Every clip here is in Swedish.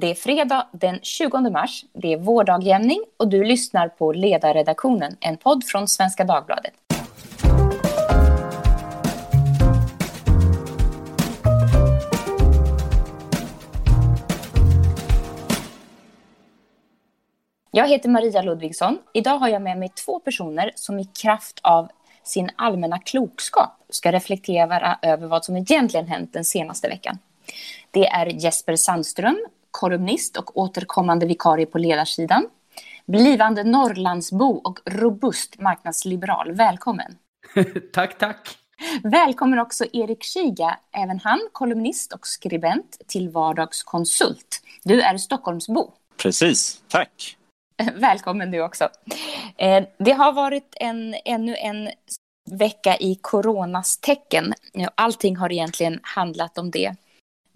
Det är fredag den 20 mars, det är vårdagjämning och du lyssnar på Ledarredaktionen, en podd från Svenska Dagbladet. Jag heter Maria Ludvigsson. Idag har jag med mig två personer som i kraft av sin allmänna klokskap ska reflektera över vad som egentligen hänt den senaste veckan. Det är Jesper Sandström, kolumnist och återkommande vikarie på ledarsidan. Blivande Norrlandsbo och robust marknadsliberal. Välkommen! tack, tack! Välkommen också Erik Kiga, även han kolumnist och skribent till Vardagskonsult. Du är Stockholmsbo. Precis, tack! Välkommen du också. Eh, det har varit en, ännu en vecka i coronas tecken. Allting har egentligen handlat om det.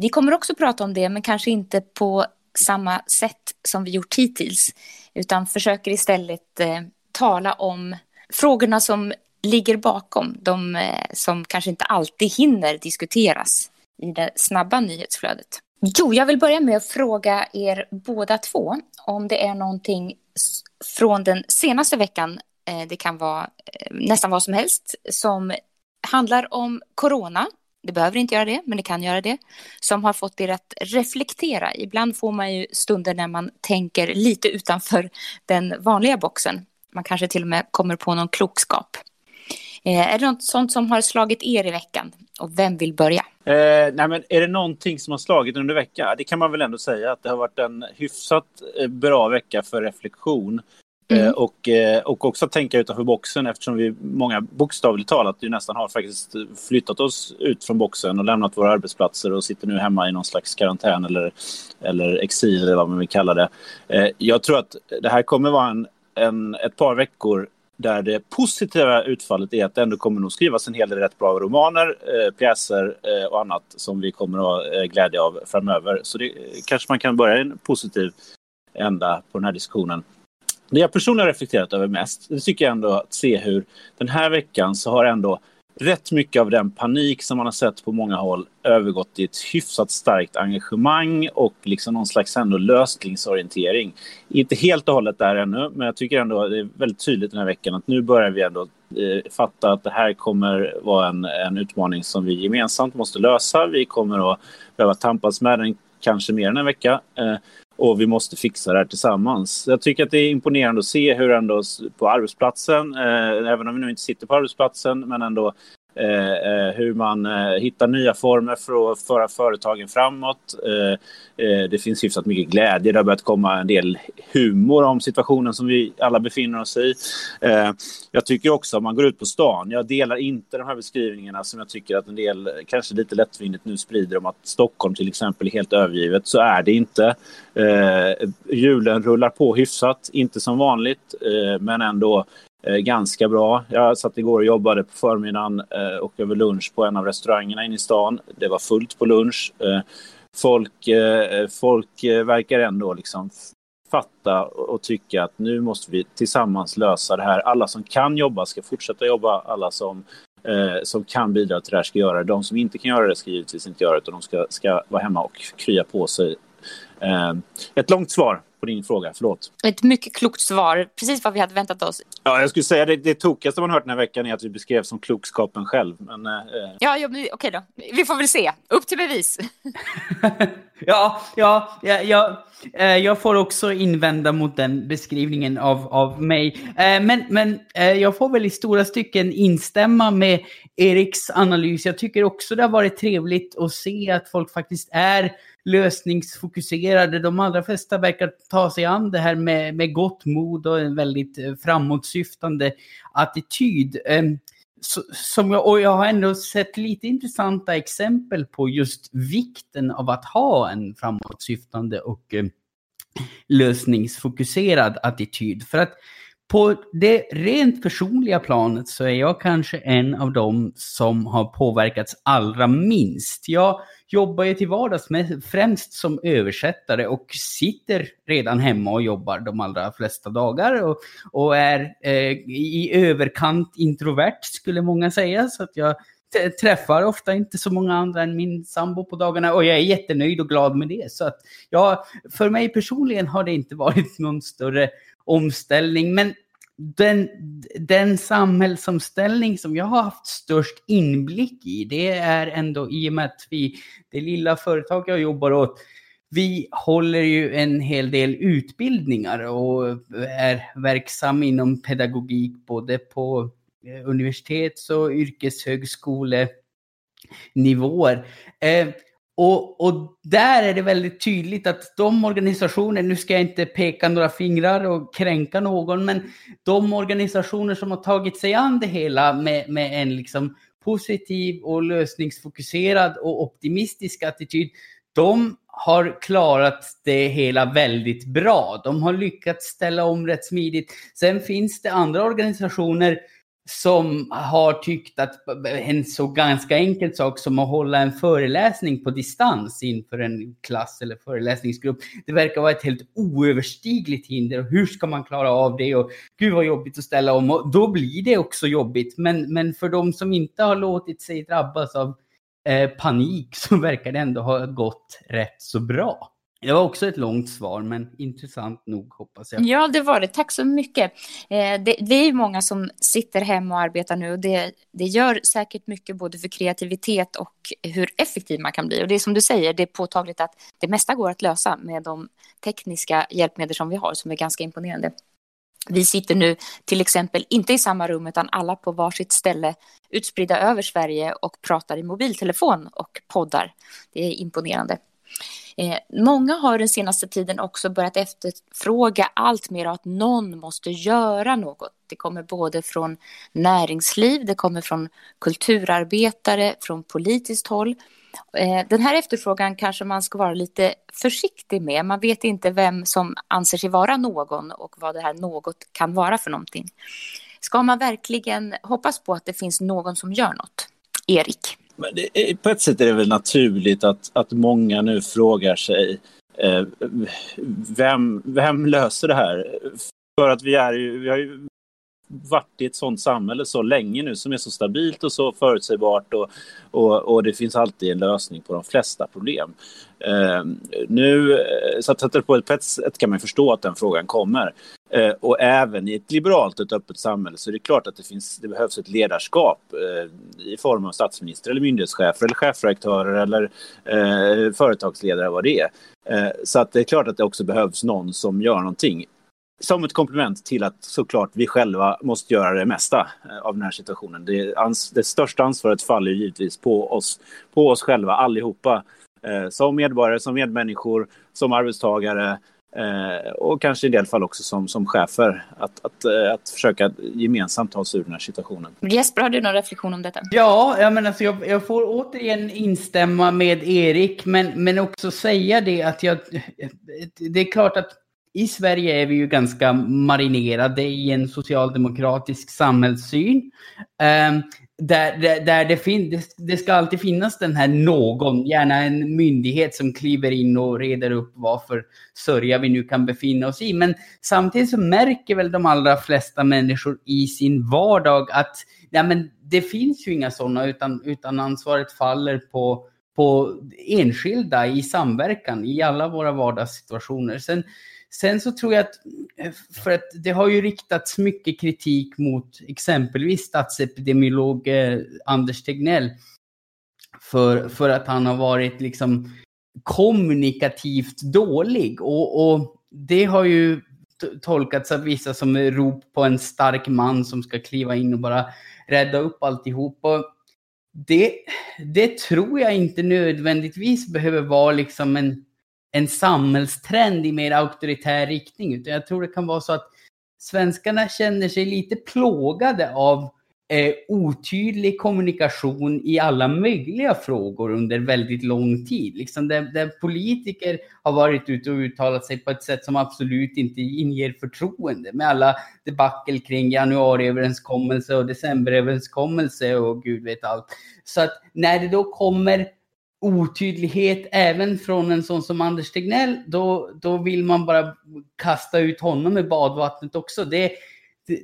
Vi kommer också prata om det, men kanske inte på samma sätt som vi gjort hittills, utan försöker istället eh, tala om frågorna som ligger bakom, de eh, som kanske inte alltid hinner diskuteras i det snabba nyhetsflödet. Jo, jag vill börja med att fråga er båda två om det är någonting från den senaste veckan, eh, det kan vara eh, nästan vad som helst, som handlar om corona det behöver inte göra det, men det kan göra det, som har fått er att reflektera. Ibland får man ju stunder när man tänker lite utanför den vanliga boxen. Man kanske till och med kommer på någon klokskap. Eh, är det något sånt som har slagit er i veckan? Och vem vill börja? Eh, nej men är det någonting som har slagit under veckan? Det kan man väl ändå säga att det har varit en hyfsat eh, bra vecka för reflektion. Mm. Eh, och, eh, och också tänka utanför boxen eftersom vi många bokstavligt talat ju nästan har faktiskt flyttat oss ut från boxen och lämnat våra arbetsplatser och sitter nu hemma i någon slags karantän eller, eller exil eller vad man vill kalla det. Eh, jag tror att det här kommer vara en, en, ett par veckor där det positiva utfallet är att det ändå kommer nog skrivas en hel del rätt bra romaner, eh, pjäser eh, och annat som vi kommer att ha glädje av framöver. Så det kanske man kan börja i en positiv ända på den här diskussionen. Det jag personligen har reflekterat över mest, det tycker jag ändå att se hur den här veckan så har ändå rätt mycket av den panik som man har sett på många håll övergått i ett hyfsat starkt engagemang och liksom någon slags ändå lösningsorientering. Inte helt och hållet där ännu, men jag tycker ändå att det är väldigt tydligt den här veckan att nu börjar vi ändå eh, fatta att det här kommer vara en, en utmaning som vi gemensamt måste lösa. Vi kommer att behöva tampas med den kanske mer än en vecka. Eh, och vi måste fixa det här tillsammans. Jag tycker att det är imponerande att se hur ändå på arbetsplatsen, eh, även om vi nu inte sitter på arbetsplatsen, men ändå Eh, eh, hur man eh, hittar nya former för att föra företagen framåt. Eh, det finns hyfsat mycket glädje. Det har börjat komma en del humor om situationen som vi alla befinner oss i. jag tycker också om man går ut på stan, jag delar inte de här beskrivningarna som jag tycker att en del, kanske lite lättvindigt nu sprider om att Stockholm till exempel är helt övergivet. Så är det inte. Hjulen rullar på hyfsat, inte som vanligt, men ändå Eh, ganska bra. Jag satt igår och jobbade på förmiddagen eh, och över lunch på en av restaurangerna inne i stan. Det var fullt på lunch. Eh, folk, eh, eh folk eh, verkar ändå liksom fatta och tycka att nu måste vi tillsammans lösa det här. Alla som kan jobba ska fortsätta jobba. Alla som, eh, som kan bidra till det här ska göra det. De som inte kan göra det ska givetvis inte göra det utan de ska, ska vara hemma och krya på sig. Eh, ett långt svar på din fråga. Förlåt. Ett mycket klokt svar. Precis vad vi hade väntat oss. Ja, jag skulle säga det, det tokigaste man hört den här veckan är att vi beskrevs som klokskapen själv. Men, eh... Ja, ja okej då. Vi får väl se. Upp till bevis. ja, ja, ja, ja, eh, jag får också invända mot den beskrivningen av, av mig. Eh, men, men eh, jag får väl i stora stycken instämma med Eriks analys. Jag tycker också det har varit trevligt att se att folk faktiskt är lösningsfokuserade. De allra flesta verkar ta sig an det här med, med gott mod och en väldigt eh, framåtsyftande attityd. Ehm, som jag, och jag har ändå sett lite intressanta exempel på just vikten av att ha en framåtsyftande och eh, lösningsfokuserad attityd. För att på det rent personliga planet så är jag kanske en av dem som har påverkats allra minst. Jag jobbar ju till vardags med, främst som översättare och sitter redan hemma och jobbar de allra flesta dagar och, och är eh, i överkant introvert skulle många säga. Så att jag träffar ofta inte så många andra än min sambo på dagarna och jag är jättenöjd och glad med det. Så att, ja, för mig personligen har det inte varit någon större omställning. Men den, den samhällsomställning som jag har haft störst inblick i, det är ändå i och med att vi, det lilla företag jag jobbar åt, vi håller ju en hel del utbildningar och är verksam inom pedagogik både på eh, universitets och yrkeshögskolenivåer. Eh, och, och, där är det väldigt tydligt att de organisationer, nu ska jag inte peka några fingrar och kränka någon, men de organisationer som har tagit sig an det hela med, med en liksom positiv och lösningsfokuserad och optimistisk attityd, de har klarat det hela väldigt bra. De har lyckats ställa om rätt smidigt. Sen finns det andra organisationer som har tyckt att en så ganska enkel sak som att hålla en föreläsning på distans inför en klass eller föreläsningsgrupp, det verkar vara ett helt oöverstigligt hinder. Hur ska man klara av det? Och gud vad jobbigt att ställa om. Och då blir det också jobbigt. Men, men för de som inte har låtit sig drabbas av eh, panik så verkar det ändå ha gått rätt så bra. Det var också ett långt svar, men intressant nog hoppas jag. Ja, det var det. Tack så mycket. Eh, det, är många som sitter hemma och arbetar nu och det, det gör säkert mycket både för kreativitet och hur effektiv man kan bli. Och det är som du säger, det är påtagligt att det mesta går att lösa med de tekniska hjälpmedel som vi har, som är ganska imponerande. Vi sitter nu till exempel inte i samma rum utan alla på varsitt ställe utspridda över Sverige och pratar i mobiltelefon och poddar. Det är imponerande. Eh, många har den senaste tiden också börjat efterfråga allt mer att någon måste göra något. Det kommer både från näringsliv, det kommer från kulturarbetare, från politiskt håll. Eh, den här efterfrågan kanske man ska vara lite försiktig med. Man vet inte vem som anser sig vara någon och vad det här något kan vara för någonting. Ska man verkligen hoppas på att det finns någon som gör något? Erik? Är, på ett sätt är det väl naturligt att, att många nu frågar sig eh, vem, vem löser det här? För att vi, är ju, vi har ju varit i ett sånt samhälle så länge nu som är så stabilt och så förutsägbart och, och, och det finns alltid en lösning på de flesta problem. Eh, nu, eh, så att på ett sätt kan man förstå att den frågan kommer. Eh, och även i ett liberalt, och ett öppet samhälle så är det klart att det, finns, det behövs ett ledarskap eh, i form av statsminister eller myndighetschefer eller chefredaktörer eller eh, företagsledare vad det är. Eh, så att det är klart att det också behövs någon som gör någonting som ett komplement till att såklart vi själva måste göra det mesta eh, av den här situationen. Det, ans det största ansvaret faller givetvis på oss, på oss själva allihopa. Eh, som medborgare, som medmänniskor, som arbetstagare eh, och kanske i del fall också som, som chefer. Att, att, eh, att försöka gemensamt ta oss ur den här situationen. Jesper, har du någon reflektion om detta? Ja, jag, men alltså, jag, jag får återigen instämma med Erik, men, men också säga det att jag... Det är klart att i Sverige är vi ju ganska marinerade i en socialdemokratisk samhällssyn. Där, där, där det, fin det, ska alltid finnas den här någon, gärna en myndighet som kliver in och reder upp varför sörja vi nu kan befinna oss i. Men samtidigt så märker väl de allra flesta människor i sin vardag att ja, men det finns ju inga sådana utan, utan ansvaret faller på, på enskilda i samverkan i alla våra vardagssituationer. Sen, Sen så tror jag att, eh, för att det har ju riktats mycket kritik mot exempelvis statsepidemiolog eh, Anders Tegnell för, för att han har varit liksom kommunikativt dålig. Och, och det har ju tolkats av vissa som rop på en stark man som ska kliva in och bara rädda upp alltihop. Och det, det tror jag inte nödvändigtvis behöver vara liksom en en samhällstrend i mer auktoritär riktning. Utan jag tror det kan vara så att svenskarna känner sig lite plågade av eh, otydlig kommunikation i alla möjliga frågor under väldigt lång tid. Liksom där, där, politiker har varit ute och uttalat sig på ett sätt som absolut inte inger förtroende med alla debacle kring januariöverenskommelse och decemberöverenskommelse och gud vet allt. Så att när det då kommer otydlighet även från en sån som Anders Tegnell, då, då vill man bara kasta ut honom i badvattnet också. Det,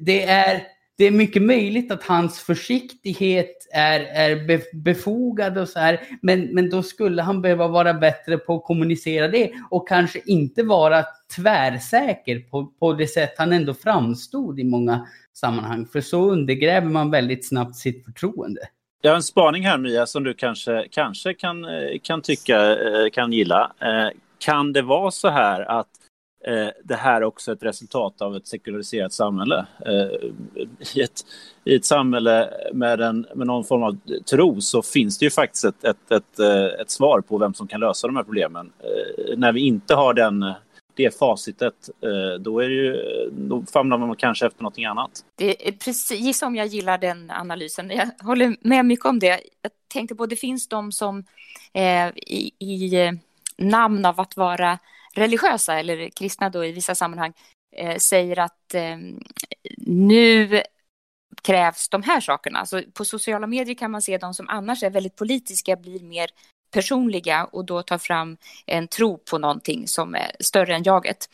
det, är, det är mycket möjligt att hans försiktighet är, är befogad och så här, men, men då skulle han behöva vara bättre på att kommunicera det och kanske inte vara tvärsäker på, på det sätt han ändå framstod i många sammanhang. För så undergräver man väldigt snabbt sitt förtroende. Jag har en spaning här Mia som du kanske, kanske kan, eh, kan tycka, eh, kan gilla. Eh, kan det vara så här att det här är också ett resultat av ett sekulariserat samhälle? I ett, i ett samhälle med, en, med någon form av tro så finns det ju faktiskt ett, ett, ett, ett svar på vem som kan lösa de här problemen. När vi inte har den det facitet, eh, då, är det ju, då famlar man kanske efter någonting annat. Det är precis som jag gillar den analysen. Jag håller med mycket om det. Jag tänkte på, det finns de som eh, i, i eh, namn av att vara religiösa eller kristna då i vissa sammanhang eh, säger att eh, nu krävs de här sakerna. Alltså på sociala medier kan man se de som annars är väldigt politiska blir mer personliga och då ta fram en tro på någonting som är större än jaget.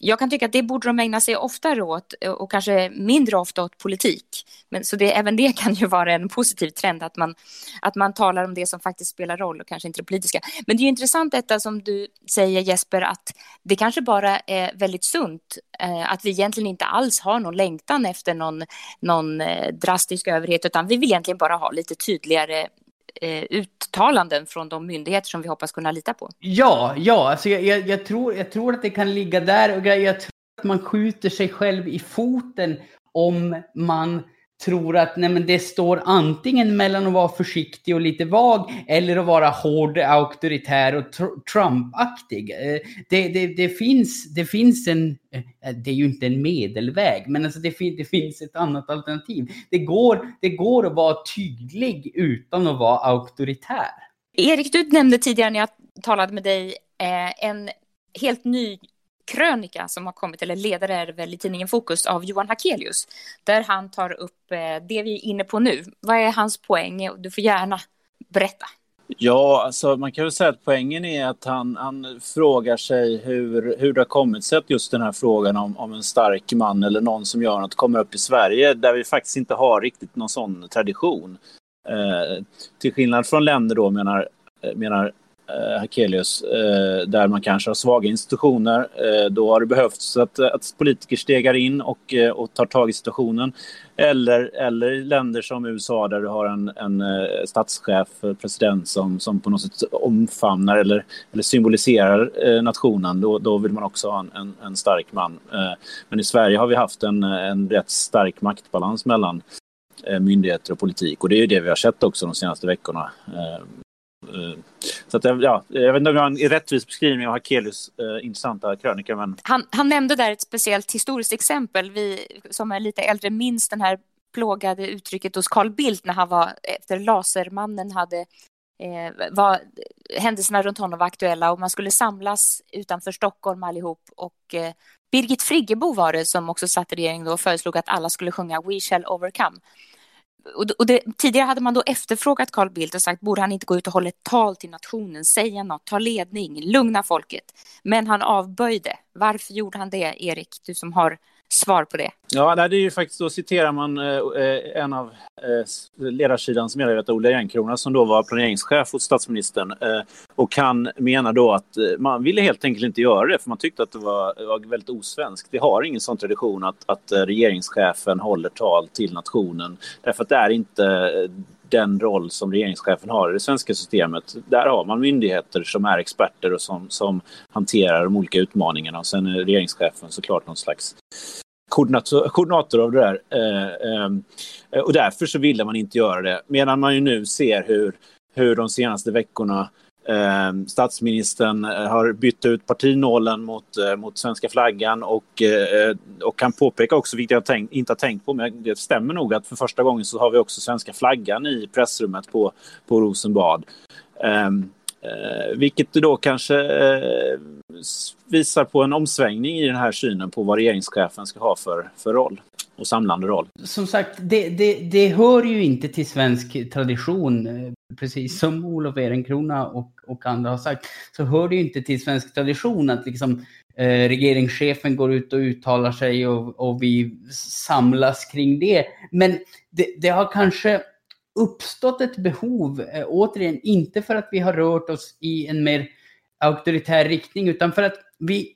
Jag kan tycka att det borde de ägna sig oftare åt eh, och kanske mindre ofta åt politik. Men, så det, även det kan ju vara en positiv trend att man, att man talar om det som faktiskt spelar roll och kanske inte det politiska. Men det är intressant detta som du säger Jesper att det kanske bara är väldigt sunt eh, att vi egentligen inte alls har någon längtan efter någon, någon eh, drastisk överhet utan vi vill egentligen bara ha lite tydligare eh, uttalanden från de myndigheter som vi hoppas kunna lita på. Ja, ja, alltså jag, jag, jag tror, jag tror att det kan ligga där och jag tror att man skjuter sig själv i foten om man tror att nej men det står antingen mellan att vara försiktig och lite vag eller att vara hård, auktoritär och tr Trump-aktig. Eh, det, det, det, finns, det finns en, eh, det är ju inte en medelväg, men alltså det, det finns ett annat alternativ. Det går, det går att vara tydlig utan att vara auktoritär. Erik, du nämnde tidigare när jag talade med dig eh, en helt ny krönika som har kommit, eller ledare är det väl i tidningen Fokus, av Johan Hakelius, där han tar upp eh, det vi är inne på nu. Vad är hans poäng? Du får gärna berätta. Ja, alltså man kan väl säga att poängen är att han, han frågar sig hur, hur det har kommit sig att just den här frågan om, om en stark man eller någon som gör något kommer upp i Sverige där vi faktiskt inte har riktigt någon sån tradition. Eh, till skillnad från länder då menar, menar eh, Hakelius, eh, där man kanske har svaga institutioner. Eh, då har det behövts att, eh, att politiker stegar in och, eh, och tar tag i situationen. Eller, eller länder som USA där du har en, en eh, statschef, president som, som på något sätt omfamnar eller, eller symboliserar nationen. Då, då vill man också ha en, en, en stark man. Men i Sverige har vi haft en, en rätt stark maktbalans mellan myndigheter och politik. Och det är det vi har sett också de senaste veckorna. Så att, ja, jag vet inte om jag har en rättvis beskrivning av Hakelius eh, intressanta krönika. Men... Han, han nämnde där ett speciellt historiskt exempel. Vi som är lite äldre minns den här plågade uttrycket hos Carl Bildt när han var efter Lasermannen hade eh, var, händelserna runt honom var aktuella och man skulle samlas utanför Stockholm allihop och eh, Birgit Friggebo var det som också satt i regeringen då och föreslog att alla skulle sjunga We shall overcome och det, tidigare hade man då efterfrågat Carl Bildt och sagt borde han inte gå ut och hålla ett tal till nationen, säga något, ta ledning, lugna folket. Men han avböjde. Varför gjorde han det, Erik, du som har svar på det? Ja, det är ju faktiskt, då citerar man eh, eh en av eh, ledarsidans medarbetare, Olle Järnkrona, som då var planeringschef hos statsministern. Eh, och han menar då att eh, man ville helt enkelt inte göra det, för man tyckte att det var, var väldigt osvenskt. Vi har ingen sån tradition att, att eh, regeringschefen håller tal till nationen, därför att det är inte den roll som regeringschefen har i det svenska systemet. Där har man myndigheter som är experter och som, som hanterar de olika utmaningarna. Och sen är regeringschefen såklart någon slags koordinator, koordinator av det där. Eh, eh, och därför så ville man inte göra det. Medan man ju nu ser hur, hur de senaste veckorna Ehm, eh, statsministern har bytt ut partinålen mot, eh, mot svenska flaggan och, eh, och kan påpeka också, vilket jag tänk, inte har tänkt på, men det stämmer nog att för första gången så har vi också svenska flaggan i pressrummet på, på Rosenbad. Ehm, eh, vilket då kanske eh, visar på en omsvängning i den här synen på vad regeringschefen ska ha för, för roll och samlande roll. Som sagt, det, det, det hör ju inte till svensk tradition eh, precis som Olof Ehrenkrona och, och andra har sagt, så hör det ju inte till svensk tradition att liksom eh, regeringschefen går ut och uttalar sig och, och vi samlas kring det. Men det, det har kanske uppstått ett behov, eh, återigen, inte för att vi har rört oss i en mer auktoritär riktning, utan för att vi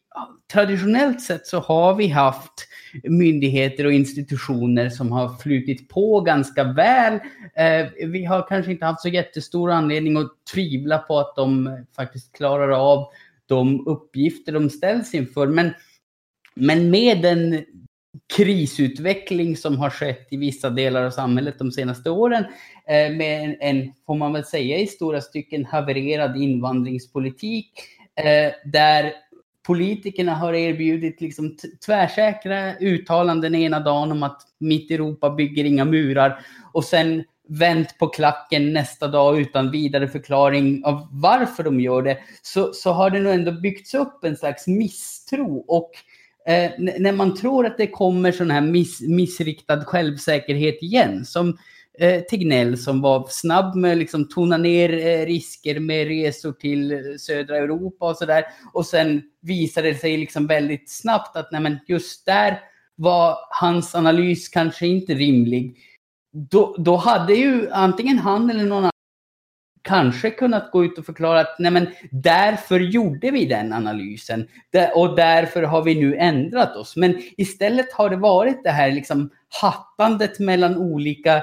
traditionellt sett så har vi haft myndigheter och institutioner som har flutit på ganska väl. Eh, vi har kanske inte haft så jättestor anledning att tvivla på att de eh, faktiskt klarar av de uppgifter de ställs inför. Men, men med den krisutveckling som har skett i vissa delar av samhället de senaste åren eh, med en, en, får man väl säga i stora stycken, havererad invandringspolitik eh, där politikerna har erbjudit liksom tvärsäkra uttalanden ena dagen om att mitt Europa bygger inga murar och sen vänt på klacken nästa dag utan vidare förklaring av varför de gör det, så, så har det nog ändå byggts upp en slags misstro. Och eh, när man tror att det kommer sån här miss, missriktad självsäkerhet igen, som eh, Tegnell som var snabb med att liksom tona ner eh, risker med resor till eh, södra Europa och sådär. Och sen visade det sig liksom väldigt snabbt att nej, men just där var hans analys kanske inte rimlig. Då, då hade ju antingen han eller någon annan kanske kunnat gå ut och förklara att nej men därför gjorde vi den analysen och därför har vi nu ändrat oss. Men istället har det varit det här liksom hattandet mellan olika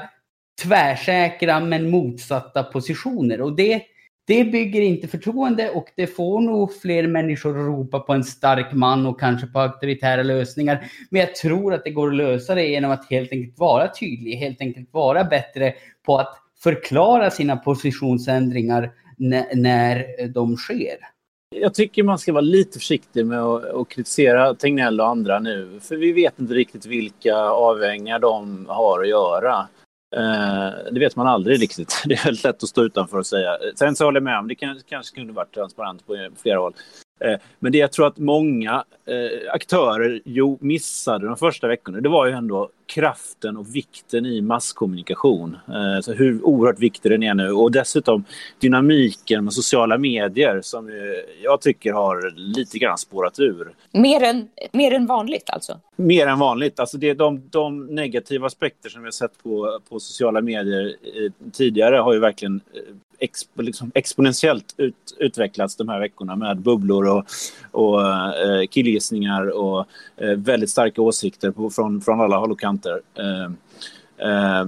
tvärsäkra men motsatta positioner. Och det, det bygger inte förtroende och det får nog fler människor att ropa på en stark man och kanske på auktoritära lösningar. Men jag tror att det går att lösa det genom att helt enkelt vara tydlig, helt enkelt vara bättre på att förklara sina positionsändringar när de sker. Jag tycker man ska vara lite försiktig med att, kritisera Tegnell och andra nu. För vi vet inte riktigt vilka avvägningar de har att göra. Eh, det vet man aldrig riktigt. Det är väldigt lätt att stå utanför och säga. Sen så håller jag med om det kanske kunde varit transparent på flera håll. Eh, men det jag tror att många eh, aktörer jo, missade de första veckorna, det var ju ändå kraften och vikten i masskommunikation. Eh, så hur oerhört viktig den är nu och dessutom dynamiken med sociala medier som jag tycker har lite grann spårat ur. Mer än, mer än vanligt alltså? Mer än vanligt. Alltså det, de, de negativa aspekter som vi har sett på, på sociala medier tidigare har ju verkligen expo, liksom exponentiellt ut, utvecklats de här veckorna med bubblor och, och eh, killgissningar och eh, väldigt starka åsikter på, från, från alla håll och kanter. Eh,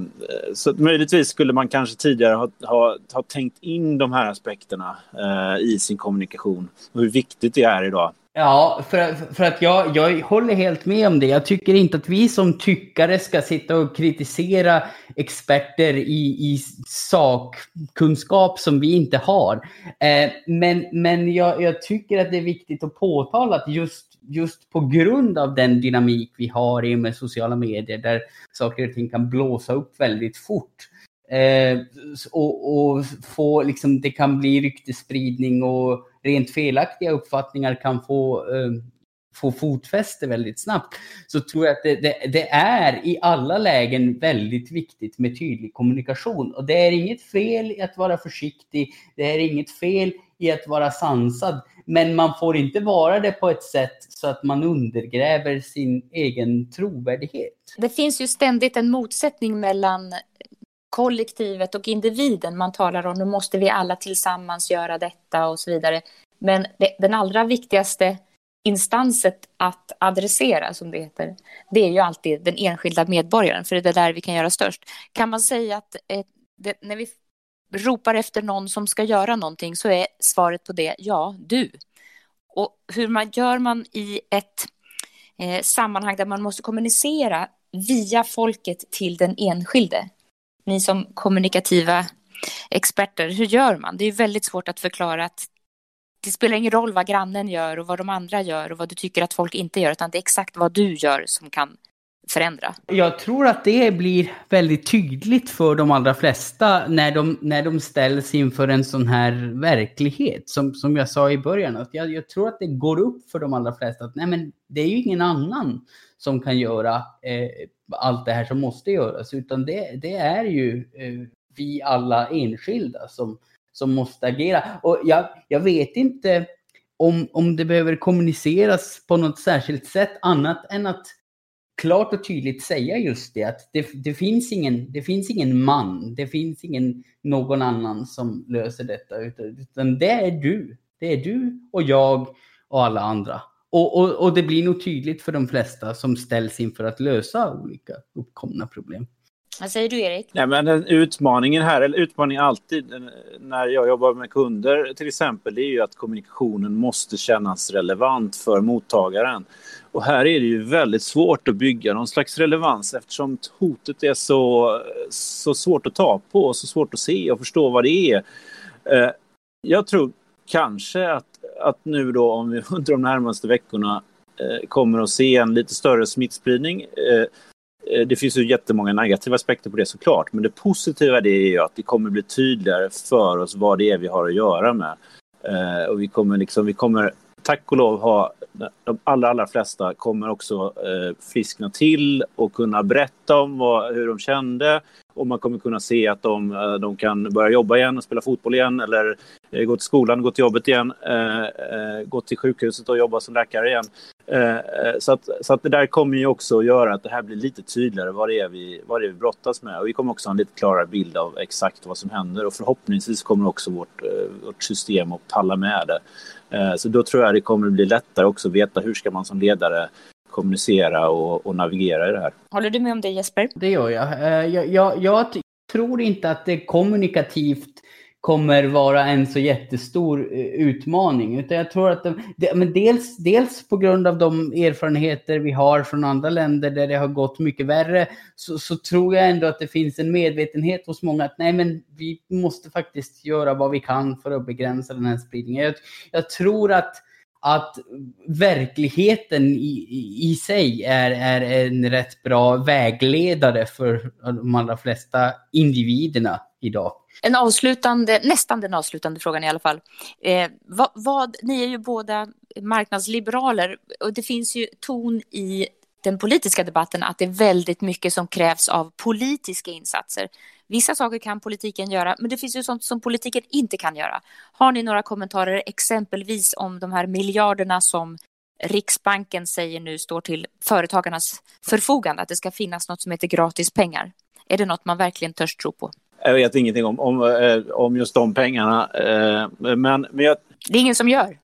så möjligtvis skulle man kanske tidigare ha, ha, ha tänkt in de här aspekterna eh, i sin kommunikation och hur viktigt det är idag. Ja, för, för att jag, jag håller helt med om det. Jag tycker inte att vi som tyckare ska sitta och kritisera experter i, i sakkunskap som vi inte har. Eh, men men jag, jag, tycker att det är viktigt att påtala att just, just på grund av den dynamik vi har i och med sociala medier där saker och ting kan blåsa upp väldigt fort Eh, och, och, få, liksom, det kan bli ryktespridning och rent felaktiga uppfattningar kan få, eh, få fotfäste väldigt snabbt. Så tror jag att det, det, det, är i alla lägen väldigt viktigt med tydlig kommunikation. Och det är inget fel i att vara försiktig. Det är inget fel i att vara sansad. Men man får inte vara det på ett sätt så att man undergräver sin egen trovärdighet. Det finns ju ständigt en motsättning mellan kollektivet och individen. Man talar om nu måste vi alla tillsammans göra detta och så vidare. Men det, den allra viktigaste instanset att adressera, som det heter, det är ju alltid den enskilda medborgaren, för det är där vi kan göra störst. Kan man säga att eh, det, när vi ropar efter någon som ska göra någonting så är svaret på det ja, du. Och hur man gör man i ett eh, sammanhang där man måste kommunicera via folket till den enskilde? ni som kommunikativa experter, hur gör man? Det är väldigt svårt att förklara att det spelar ingen roll vad grannen gör och vad de andra gör och vad du tycker att folk inte gör, utan det är exakt vad du gör som kan förändra. Jag tror att det blir väldigt tydligt för de allra flesta när de, när de ställs inför en sån här verklighet. Som, som jag sa i början, att jag, jag tror att det går upp för de allra flesta att nej men det är ju ingen annan som kan göra eh, allt det här som måste göras, utan det, det är ju eh, vi alla enskilda som, som måste agera. Och jag, jag vet inte om, om det behöver kommuniceras på något särskilt sätt annat än att klart och tydligt säga just det att det, det, finns, ingen, det finns ingen man, det finns ingen någon annan som löser detta utan, det är du. Det är du och jag och alla andra. Och, och, och det blir nog tydligt för de flesta som ställs inför att lösa olika uppkomna problem. Vad säger du Erik? Nej, men utmaningen här, eller utmaningen alltid när jag jobbar med kunder till exempel, det är ju att kommunikationen måste kännas relevant för mottagaren. Och här är det ju väldigt svårt att bygga någon slags relevans eftersom hotet är så, så svårt att ta på och så svårt att se och förstå vad det är. Eh, jag tror kanske att, att nu då om vi under de närmaste veckorna eh, kommer att se en lite större smittspridning eh, det finns ju jättemånga negativa aspekter på det såklart, men det positiva det är ju att det kommer bli tydligare för oss vad det är vi har att göra med. Och vi kommer, liksom, vi kommer tack och lov ha, de allra, allra flesta kommer också eh, friskna till och kunna berätta om vad, hur de kände och man kommer kunna se att de, eh, de kan börja jobba igen och spela fotboll igen eller eh, gå till skolan, gå till jobbet igen, eh, eh gå till sjukhuset och jobba som läkare igen. Eh, eh, så, att, så att det där kommer ju också att göra att det här blir lite tydligare vad det är vi, vad det är vi brottas med. Och vi kommer också ha en lite klarare bild av exakt vad som händer och förhoppningsvis kommer också vårt, eh, vårt system att palla med det. Så då tror jag det kommer att bli lättare också att veta hur ska man som ledare kommunicera och, och, navigera i det här. Håller du med om det Jesper? Det gör jag. Jag, jag, jag tror inte att det kommunikativt kommer vara en så jättestor eh, utmaning. Utan jag tror att de, de, men dels, dels på grund av de erfarenheter vi har från andra länder där det har gått mycket värre, så, så, tror jag ändå att det finns en medvetenhet hos många att nej men vi måste faktiskt göra vad vi kan för att begränsa den här spridningen. Jag, jag tror att att verkligheten i, i, sig är, är en rätt bra vägledare för de allra flesta individerna idag. En avslutande, nästan den avslutande frågan i alla fall. Eh, vad, vad, ni är ju båda marknadsliberaler och det finns ju ton i den politiska debatten att det är väldigt mycket som krävs av politiska insatser. Vissa saker kan politiken göra, men det finns ju sånt som politiken inte kan göra. Har ni några kommentarer exempelvis om de här miljarderna som Riksbanken säger nu står till företagarnas förfogande, att det ska finnas något som heter gratis pengar? Är det något man verkligen törs tro på? Jag vet ingenting om, om, eh, om just de pengarna. Eh, men, men jag... Det är ingen som gör?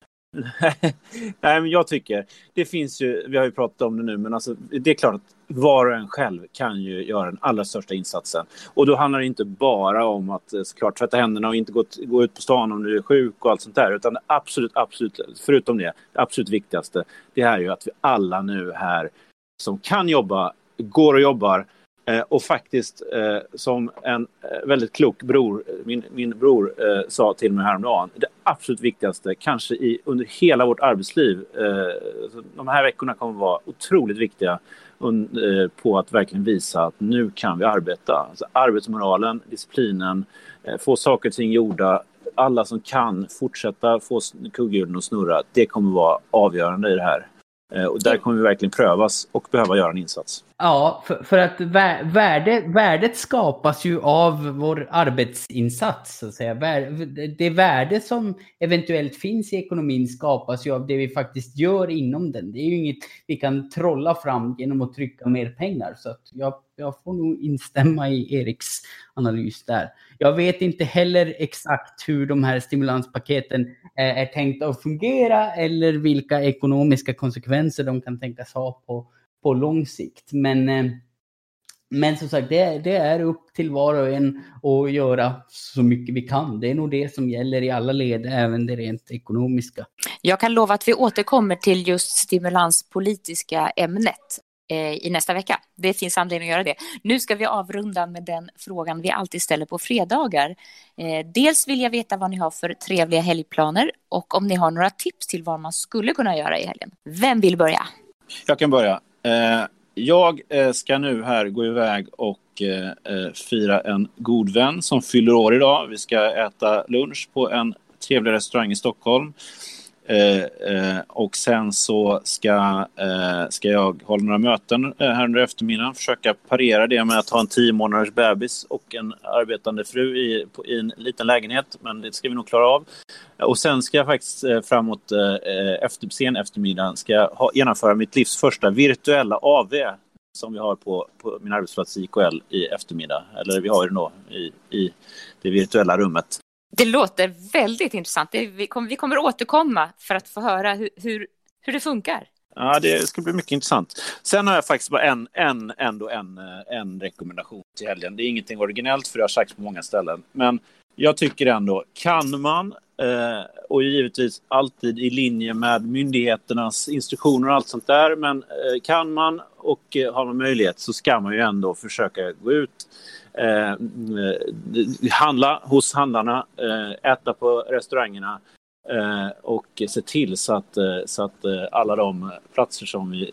Nej, men jag tycker, det finns ju, vi har ju pratat om det nu, men alltså, det är klart att var och en själv kan ju göra den allra största insatsen. Och då handlar det inte bara om att eh, såklart tvätta händerna och inte gå, gå ut på stan om du är sjuk och allt sånt där, utan det absolut, absolut, förutom det, det absolut viktigaste, det är ju att vi alla nu här som kan jobba, går och jobbar, och faktiskt, eh, som en eh, väldigt klok bror, min, min bror, eh, sa till mig häromdagen, det absolut viktigaste, kanske i, under hela vårt arbetsliv, eh, de här veckorna kommer vara otroligt viktiga eh, på att verkligen visa att nu kan vi arbeta. Alltså arbetsmoralen, disciplinen, få saker och ting gjorda, alla som kan fortsätta få kugghjulen att snurra, det kommer vara avgörande i det här. Och där kommer vi verkligen prövas och behöva göra en insats. Ja, för, för, att värde, värdet skapas ju av vår arbetsinsats. Så att säga. Det värde som eventuellt finns i ekonomin skapas ju av det vi faktiskt gör inom den. Det är ju inget vi kan trolla fram genom att trycka mer pengar. Så att jag, jag får nog instämma i Eriks analys där. Jag vet inte heller exakt hur de här stimulanspaketen eh, är, tänkta att fungera eller vilka ekonomiska konsekvenser de kan tänkas ha på på lång sikt. Men, eh, men som sagt, det, det, är upp till var och en att göra så mycket vi kan. Det är nog det som gäller i alla led, även det rent ekonomiska. Jag kan lova att vi återkommer till just stimulanspolitiska ämnet eh, i nästa vecka. Det finns anledning att göra det. Nu ska vi avrunda med den frågan vi alltid ställer på fredagar. Eh, dels vill jag veta vad ni har för trevliga helgplaner och om ni har några tips till vad man skulle kunna göra i helgen. Vem vill börja? Jag kan börja. Eh, jag eh, ska nu här gå iväg och eh, eh, fira en god vän som fyller år idag. Vi ska äta lunch på en trevlig restaurang i Stockholm. Eh, eh, och sen så ska, eh, ska jag hålla några möten eh, här under eftermiddagen. Försöka parera det med att ha en tio månaders bebis och en arbetande fru i, på, i en liten lägenhet. Men det ska vi nog klara av. Och sen ska jag faktiskt eh, framåt eh, efter, sen eftermiddagen ska jag ha, genomföra mitt livs första virtuella AV som vi har på, på min arbetsplats IKL i eftermiddag. Eller vi har det då i, i det virtuella rummet. Det låter väldigt intressant. vi, kommer, vi kommer återkomma för att få höra hur, hur, hur det funkar. Ja, det ska bli mycket intressant. Sen har jag faktiskt bara en, en, ändå en, eh, en rekommendation till helgen. Det är ingenting originellt för det har sagts på många ställen. Men jag tycker ändå, kan man eh, och givetvis alltid i linje med myndigheternas instruktioner och allt sånt där. Men eh, kan man och eh, har man möjlighet så ska man ju ändå försöka gå ut eh, handla hos handlarna, eh, äta på restaurangerna eh, och se till så att, eh, så att eh, alla de platser som vi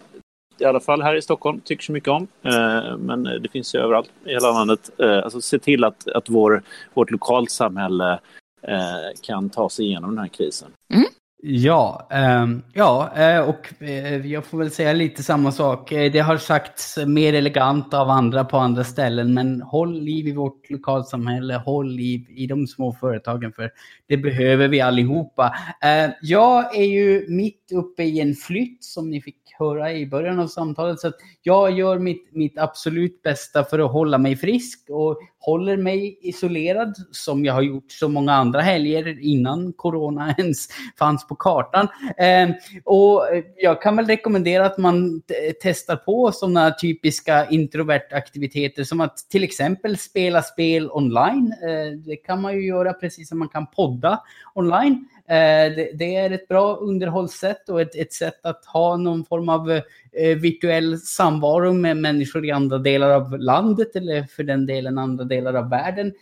i alla fall här i Stockholm tycker så mycket om. Eh, men det finns ju överallt i hela landet. Eh, alltså se till att, att vår, vårt lokalsamhälle eh, kan ta sig igenom den här krisen. Mm. Ehm, ja, eh, ja, och eh, jag får väl säga lite samma sak. Eh, det har sagts mer elegant av andra på andra ställen, men håll liv i vårt lokalsamhälle, håll liv i de små företagen, för det behöver vi allihopa. Eh, jag är ju mitt uppe i en flytt som ni fick höra i början av samtalet. Så jag gör mitt, mitt absolut bästa för att hålla mig frisk och håller mig isolerad som jag har gjort så många andra helger innan corona ens fanns på kartan. Eh, och jag kan väl rekommendera att man testar på sådana typiska introverta aktiviteter som att till exempel spela spel online. Eh, det kan man ju göra precis som man kan podda online. Ehm, det, är ett bra underhållssätt och ett, ett sätt att ha någon form av eh, virtuell samvaro med människor i andra delar av landet eller för den delen andra delar av världen.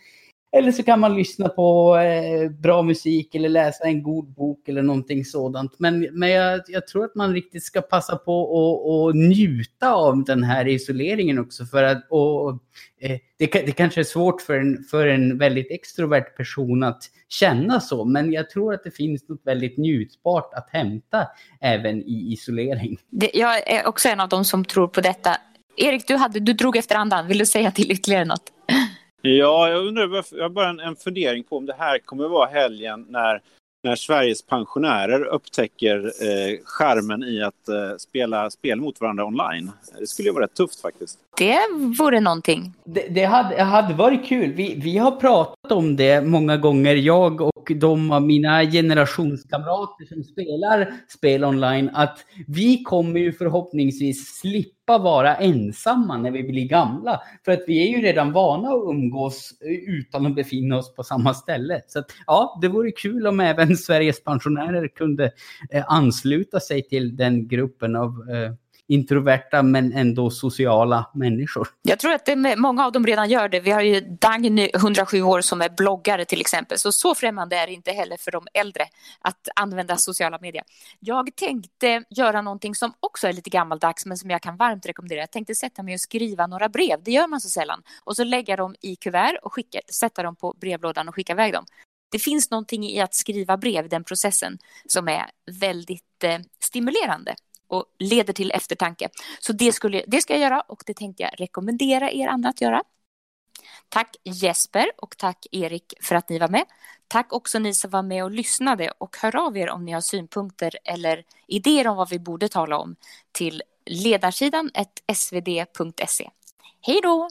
Eller så kan man lyssna på eh, bra musik eller läsa en god bok eller någonting sådant. Men, men jag, jag tror att man riktigt ska passa på att njuta av den här isoleringen också. För att, och, eh, det, det kanske är svårt för en, för en väldigt extrovert person att känna så, men jag tror att det finns något väldigt njutbart att hämta även i isolering. Det, jag är också en av dem som tror på detta. Erik, du, hade, du drog efter andan. Vill du säga till ytterligare något? Ja, jag undrar, jag har bara en, en fundering på om det här kommer vara helgen när, när Sveriges pensionärer upptäcker eh, skärmen i att eh, spela spel mot varandra online. Det skulle ju vara rätt tufft faktiskt. Det vore någonting. Det, det hade, hade varit kul. Vi, vi har pratat om det många gånger, jag och de av mina generationskamrater som spelar spel online, att vi kommer ju förhoppningsvis slippa vara ensamma när vi blir gamla. För att vi är ju redan vana att umgås utan att befinna oss på samma ställe. Så att, ja, det vore kul om även Sveriges pensionärer kunde eh, ansluta sig till den gruppen av eh, introverta men ändå sociala människor. Jag tror att det, många av dem redan gör det. Vi har ju Dagny, 107 år, som är bloggare till exempel. Så så främmande är det inte heller för de äldre att använda sociala medier. Jag tänkte göra någonting som också är lite gammaldags men som jag kan varmt rekommendera. Jag tänkte sätta mig och skriva några brev. Det gör man så sällan. Och så lägga dem i kuvert och skicka, sätta dem på brevlådan och skicka iväg dem. Det finns någonting i att skriva brev, den processen, som är väldigt eh, stimulerande och leder till eftertanke. Så det, skulle, det ska jag göra och det tänkte jag rekommendera er andra att göra. Tack Jesper och tack Erik för att ni var med. Tack också ni som var med och lyssnade och hör av er om ni har synpunkter eller idéer om vad vi borde tala om till ledarsidan svd.se. Hej då!